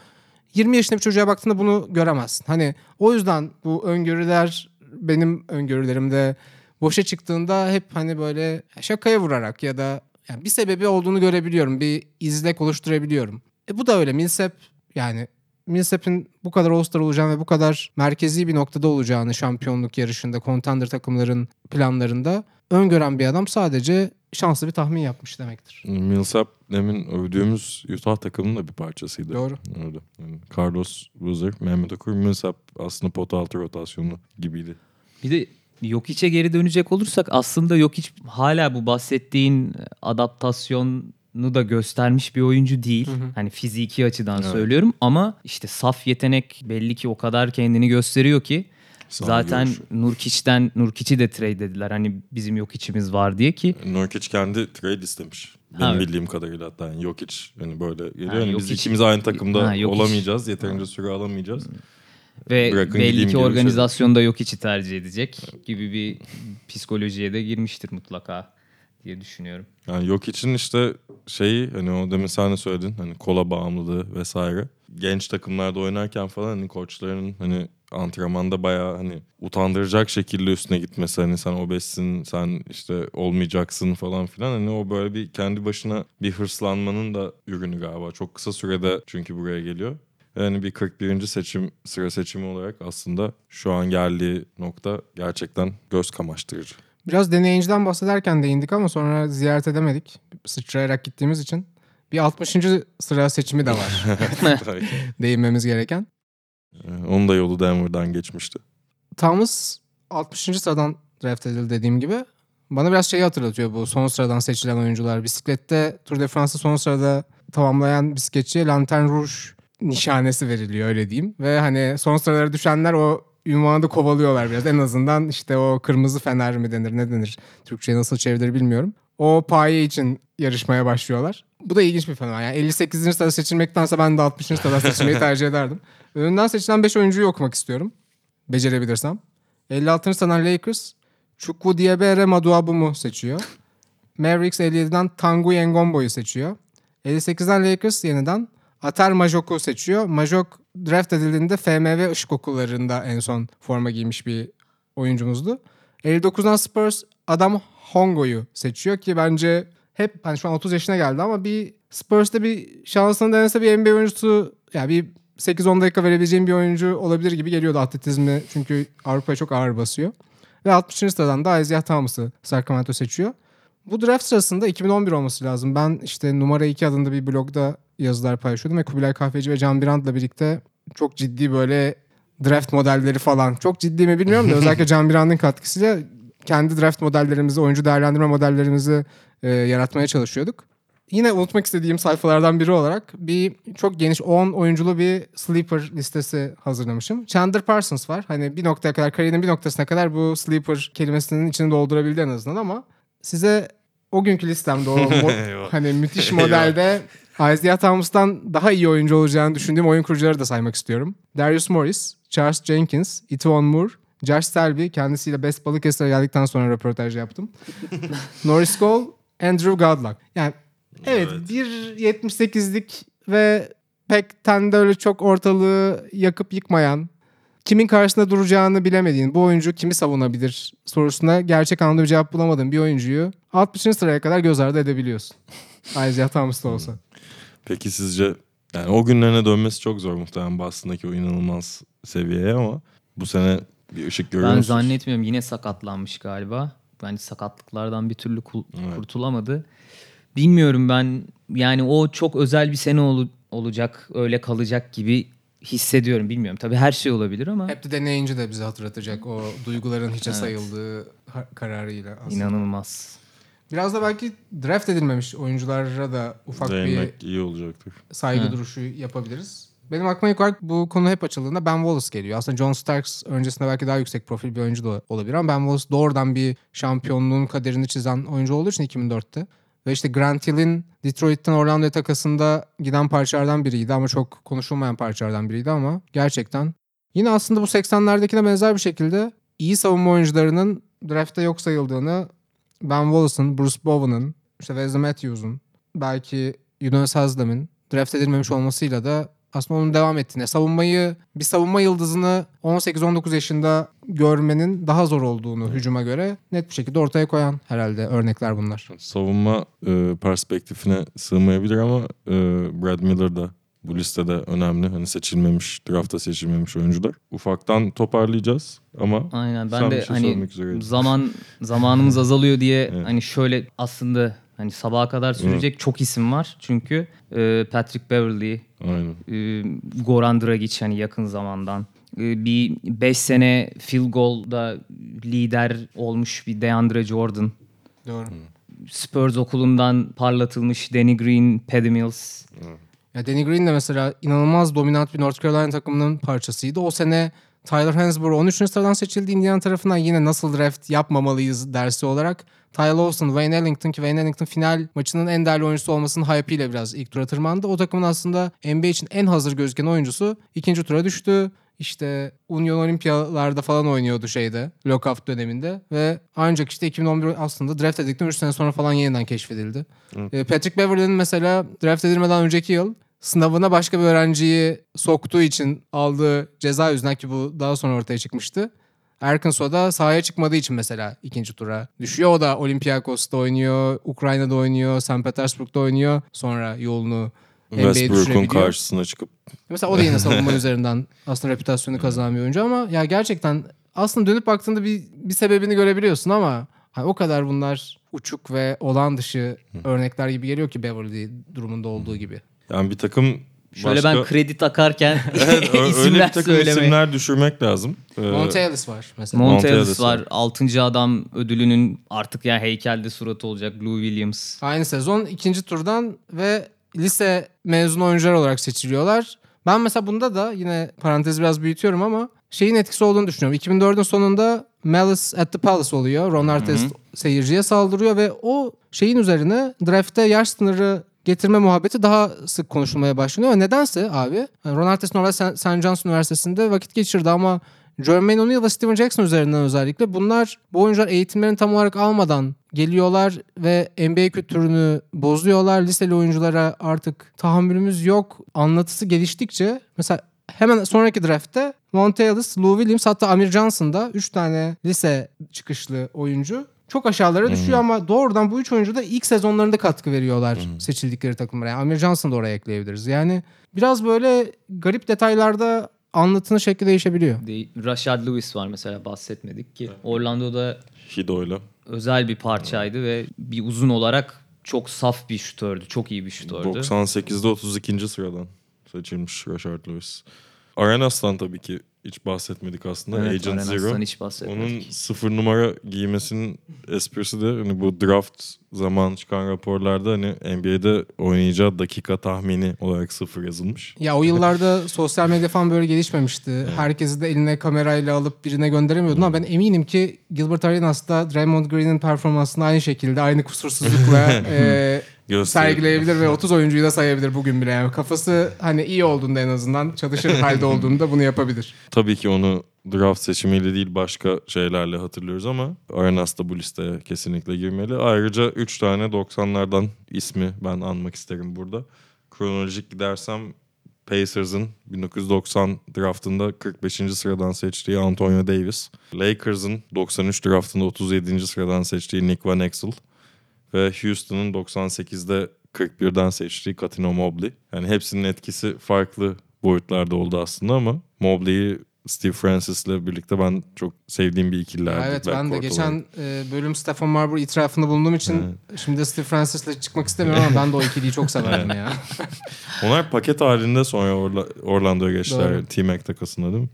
20 yaşında bir çocuğa baktığında bunu göremezsin. Hani o yüzden bu öngörüler benim öngörülerimde boşa çıktığında hep hani böyle şakaya vurarak ya da yani bir sebebi olduğunu görebiliyorum. Bir izlek oluşturabiliyorum. E bu da öyle. Millsap yani Millsap'in bu kadar All-Star olacağını ve bu kadar merkezi bir noktada olacağını şampiyonluk yarışında, contender takımların planlarında öngören bir adam sadece şanslı bir tahmin yapmış demektir. Millsap demin övdüğümüz Utah takımının da bir parçasıydı. Doğru. Öyle. Yani Carlos Boozer, Mehmet Okur, Millsap aslında pota altı rotasyonu gibiydi. Bir de Jokic'e geri dönecek olursak aslında Jokic hala bu bahsettiğin adaptasyonu da göstermiş bir oyuncu değil. Hani fiziki açıdan Evet. söylüyorum ama işte saf yetenek belli ki o kadar kendini gösteriyor ki Sağ Zaten görüş. Nurkic'den Nurkic'i de trade dediler. Hani bizim yok içimiz var diye ki Nurkic kendi trade istemiş. Benim Ha, evet. bildiğim kadarıyla hatta yani Jokic hani böyle geliyor. Ha, hani biz ikimiz aynı takımda Ha, olamayacağız. Yeterince süre alamayacağız. ve Bırakın belli ki şey. organizasyonda yok içi tercih edecek gibi bir psikolojiye de girmiştir mutlaka diye düşünüyorum. Yani yok için işte şeyi hani o demin sen de söyledin hani kola bağımlılığı vesaire. Genç takımlarda oynarken falan hani koçların hani antrenmanda bayağı hani utandıracak şekilde üstüne gitmesi hani sen obezsin sen işte olmayacaksın falan filan hani o böyle bir kendi başına bir hırslanmanın da ürünü galiba çok kısa sürede çünkü buraya geliyor. Yani bir 41. seçim sıra seçimi olarak aslında şu an geldiği nokta gerçekten göz kamaştırıcı. Biraz deneyiciden bahsederken değindik ama sonra ziyaret edemedik. Sıçrayarak gittiğimiz için. Bir 60. sıra seçimi de var değinmemiz gereken. Ee, Onun da yolu Denver'dan geçmişti. Thomas 60. sıradan draft edildi dediğim gibi. Bana biraz şeyi hatırlatıyor bu son sıradan seçilen oyuncular. Bisiklette Tour de France'ı son sırada tamamlayan bisikletçiye Lantern Rouge nişanesi veriliyor öyle diyeyim. Ve hani son sıralara düşenler o ünvanı da kovalıyorlar biraz. En azından işte o kırmızı fener mi denir ne denir Türkçe'ye nasıl çevrilir bilmiyorum. O paye için yarışmaya başlıyorlar. Bu da ilginç bir fenomen. Yani 58. sırada seçilmektense ben de 60. sırada seçilmeyi tercih ederdim. Önünden seçilen 5 oyuncuyu okumak istiyorum. Becerebilirsem. 56. sıradan Lakers Chukwu Diabere Maduabumu seçiyor. Mavericks 57'den Tanguy Ngombo'yu seçiyor. 58'den Lakers yeniden Atar Majok'u seçiyor. Majok draft edildiğinde FMV ışık okullarında en son forma giymiş bir oyuncumuzdu. 59'dan Spurs Adam Hongo'yu seçiyor ki bence hep hani şu an 30 yaşına geldi ama bir Spurs'ta bir şansını denese bir NBA oyuncusu yani bir 8-10 dakika verebileceğim bir oyuncu olabilir gibi geliyordu atletizmi çünkü Avrupa'ya çok ağır basıyor. Ve 60. sıradan da Isaiah Thomas'ı Sacramento seçiyor. Bu draft sırasında 2011 olması lazım. Ben işte numara 2 adında bir blogda yazılar paylaşıyordum ve Kubilay Kahveci ve Can Birant'la birlikte çok ciddi böyle draft modelleri falan. Çok ciddi mi bilmiyorum da özellikle Can Birant'ın katkısıyla kendi draft modellerimizi, oyuncu değerlendirme modellerimizi e, yaratmaya çalışıyorduk. Yine unutmak istediğim sayfalardan biri olarak bir çok geniş 10 oyunculu bir sleeper listesi hazırlamışım. Chandler Parsons var. Hani bir noktaya kadar, kariyerinin bir noktasına kadar bu sleeper kelimesinin içini doldurabildi en azından ama size o günkü listemde o mo- hani müthiş modelde Isaiah Thomas'tan daha iyi oyuncu olacağını düşündüğüm oyun kurucuları da saymak istiyorum. Darius Morris, Charles Jenkins, Etuan Moore, Josh Selby kendisiyle Best Balıkesir'e geldikten sonra röportaj yaptım. Norris Cole, Andrew Godlock. Yani evet, Evet. bir 78'lik ve pek tende öyle çok ortalığı yakıp yıkmayan, kimin karşısında duracağını bilemediğin bu oyuncu kimi savunabilir sorusuna gerçek anlamda bir cevap bulamadığın bir oyuncuyu 60. sıraya kadar göz ardı edebiliyorsun. Isaiah Thomas da olsa. Peki sizce yani o günlerine dönmesi çok zor muhtemelen Boston'daki o inanılmaz seviyeye ama bu sene bir ışık görüyor Ben musunuz? zannetmiyorum yine sakatlanmış galiba. Bence sakatlıklardan bir türlü kul- Evet. kurtulamadı. Bilmiyorum ben yani o çok özel bir sene ol- olacak öyle kalacak gibi hissediyorum bilmiyorum. Tabii her şey olabilir ama Hep de deneyince de bize hatırlatacak o duyguların hiçe sayıldığı ha- kararıyla aslında. inanılmaz. Biraz da belki draft edilmemiş oyunculara da ufak bir Değinmek iyi olacaktır. saygı Ha. duruşu yapabiliriz. Benim aklıma ilk olarak bu konu hep açıldığında Ben Wallace geliyor. Aslında John Starks öncesinde belki daha yüksek profil bir oyuncu da olabilir ama Ben Wallace doğrudan bir şampiyonluğun kaderini çizen oyuncu olduğu için 2004'te. Ve işte Grant Hill'in Detroit'ten Orlando'ya takasında giden parçalardan biriydi ama çok konuşulmayan parçalardan biriydi ama gerçekten. Yine aslında bu 80'lerdekine benzer bir şekilde iyi savunma oyuncularının draftta yok sayıldığını Ben Wallace'ın, Bruce Bowen'ın, işte Wesley Matthews'un, belki Yunus Haslam'ın draft edilmemiş olmasıyla da aslında onun devam ettiğine, savunmayı, bir savunma yıldızını 18-19 yaşında görmenin daha zor olduğunu hücuma göre net bir şekilde ortaya koyan herhalde örnekler bunlar. Savunma e, perspektifine sığmayabilir ama e, Brad Miller da bu listede önemli. Hani seçilmemiş, drafta seçilmemiş oyuncular. Ufaktan toparlayacağız ama Aynen ben sen de bir şey hani zaman zamanımız azalıyor diye Evet. hani şöyle aslında hani sabaha kadar sürecek çok isim var. Çünkü e, Patrick Beverley, Aynen. e, Goran Dragic hani yakın zamandan e, bir 5 sene field goal'da lider olmuş bir DeAndre Jordan. Doğru. Spurs okulundan parlatılmış Danny Green, Paddy Mills. Ya Danny Green de mesela inanılmaz dominant bir North Carolina takımının parçasıydı. O sene Tyler Hansborough 13. sıradan seçildi Indiana tarafından yine nasıl draft yapmamalıyız dersi olarak. Ty Lawson, Wayne Ellington ki Wayne Ellington final maçının en değerli oyuncusu olmasının hype'iyle biraz ilk tura tırmandı. O takımın aslında NBA için en hazır gözüken oyuncusu ikinci tura düştü. İşte Union Olimpiyalarda falan oynuyordu şeyde lockout döneminde ve ancak işte 2011 aslında draft edildikten 3 sene sonra falan yeniden keşfedildi. Ee, Patrick Beverly'nin mesela draft edilmeden önceki yıl sınavına başka bir öğrenciyi soktuğu için aldığı ceza yüzünden ki bu daha sonra ortaya çıkmıştı. Arkansas'da sahaya çıkmadığı için mesela ikinci tura düşüyor. O da Olympiakos'ta oynuyor, Ukrayna'da oynuyor, St. Petersburg'da oynuyor. Sonra yolunu Westbrook'un karşısına çıkıp Mesela o da yine savunma üzerinden aslında reputasyonu kazanan bir oyuncu ama ya gerçekten aslında dönüp baktığında bir, bir sebebini görebiliyorsun ama hani o kadar bunlar uçuk ve olağan dışı örnekler gibi geliyor ki Beverly durumunda olduğu gibi. Yani bir takım Şöyle başka... ben kredi takarken Evet, ö- öyle isimler bir takım söylemeye. isimler düşürmek lazım. Ee, var mesela. Monte Monte Ellis Ellis var. 6. adam ödülünün artık ya heykelde suratı olacak. Lou Williams. Aynı sezon ikinci turdan ve lise mezun oyuncular olarak seçiliyorlar. Ben mesela bunda da yine parantezi biraz büyütüyorum ama şeyin etkisi olduğunu düşünüyorum. 2004'ün sonunda Malice at the Palace oluyor. Ron Artest seyirciye saldırıyor ve o şeyin üzerine draft'te yaş sınırı getirme muhabbeti daha sık konuşulmaya başlanıyor. Ve nedense abi Ron Artest normalde St. John's Üniversitesi'nde vakit geçirdi ama Jermaine O'Neal ve Steven Jackson üzerinden özellikle bunlar bu oyuncular eğitimlerini tam olarak almadan geliyorlar ve NBA kültürünü bozuyorlar. Liseli oyunculara artık tahammülümüz yok. Anlatısı geliştikçe mesela hemen sonraki draftte Monte Ellis, Lou Williams hatta Amir Johnson da 3 tane lise çıkışlı oyuncu çok aşağılara düşüyor ama doğrudan bu üç oyuncu da ilk sezonlarında katkı veriyorlar seçildikleri takımlara. Yani Amir Johnson'ı da oraya ekleyebiliriz. Yani biraz böyle garip detaylarda anlatının şekli değişebiliyor. De- Rashad Lewis var mesela bahsetmedik ki. Orlando'da Hido'yla. özel bir parçaydı ve bir uzun olarak çok saf bir şutördü. Çok iyi bir şutördü. 98'de 32. sıradan seçilmiş Rashard Lewis. Arenas'tan tabii ki hiç bahsetmedik aslında. Evet, Agent Zero. hiç bahsetmedik. Onun sıfır numara giymesinin esprisi de hani bu draft zaman çıkan raporlarda hani NBA'de oynayacağı dakika tahmini olarak sıfır yazılmış. Ya o yıllarda sosyal medya falan böyle gelişmemişti. Herkesi de eline kamerayla alıp birine gönderemiyordun ama ben eminim ki Gilbert Arenas da Draymond Green'in performansını aynı şekilde aynı kusursuzlukla e. sergileyebilir ve 30 oyuncuyu da sayabilir bugün bile. Yani kafası hani iyi olduğunda en azından çalışır halde olduğunda bunu yapabilir. Tabii ki onu draft seçimiyle değil başka şeylerle hatırlıyoruz ama Arenas da bu listeye kesinlikle girmeli. Ayrıca 3 tane 90'lardan ismi ben anmak isterim burada. Kronolojik gidersem Pacers'ın 1990 draftında 45. sıradan seçtiği Antonio Davis. Lakers'ın 93 draftında 37. sıradan seçtiği Nick Van Exel. Ve Houston'ın 98'de 41'den seçtiği Katino Mobley. Yani hepsinin etkisi farklı boyutlarda oldu aslında ama Mobley'i Steve Francis'le birlikte ben çok sevdiğim bir ikililerdi. Evet ben de geçen e, bölüm Stephen Marbury itirafında bulunduğum için şimdi Steve Francis'le çıkmak istemiyorum ama ben de o ikiliyi çok severdim ya. Onlar paket halinde sonra Orla- Orlando'ya geçtiler. T-Mac takasında değil mi?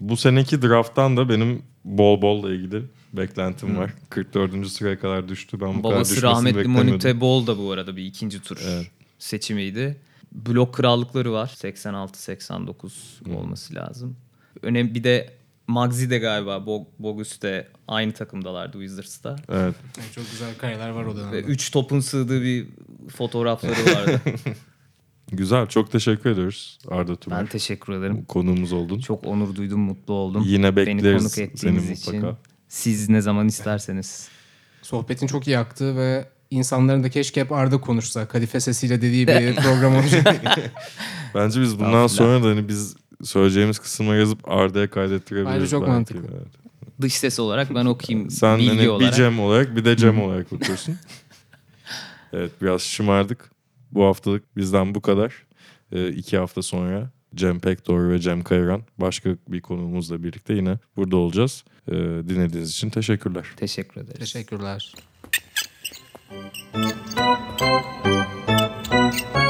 Bu seneki drafttan da benim bol bolla ilgili beklentim var. 44. sıraya kadar düştü. Ben bu kadar Babası düşmesini rahmetli. Monte Ball da bu arada bir ikinci tur Evet. seçimiydi. Blok krallıkları var. 86-89 olması lazım. Önemli bir de Magzi de galiba Bog- Bogus de aynı takımdalardı Wizards'ta. Evet. çok güzel kareler var o Ve dönemde. üç topun sığdığı bir fotoğrafları vardı. Güzel. Çok teşekkür ediyoruz Arda Tümer. ben teşekkür ederim. Konuğumuz oldun. Çok onur duydum, mutlu oldum. Yine Beni bekleriz konuk ettiğiniz seni için. mutlaka. Siz ne zaman isterseniz. Sohbetin çok iyi aktı ve insanların da keşke hep Arda konuşsa. Kadife sesiyle dediği bir program olacak. Bence biz bundan sonra da hani biz söyleyeceğimiz kısımları yazıp Arda'ya kaydettirebiliriz. Bence çok belki. mantıklı. Evet. Dış ses olarak ben okuyayım Sen bilgi hani bir olarak. Cem olarak bir de Cem olarak bakıyorsun. evet biraz şımardık. Bu haftalık bizden bu kadar. Ee, iki hafta sonra Cem Pekdoğru ve Cem Kayran başka bir konuğumuzla birlikte yine burada olacağız. E, dinlediğiniz için teşekkürler. Teşekkür ederiz. Teşekkürler. Thank you.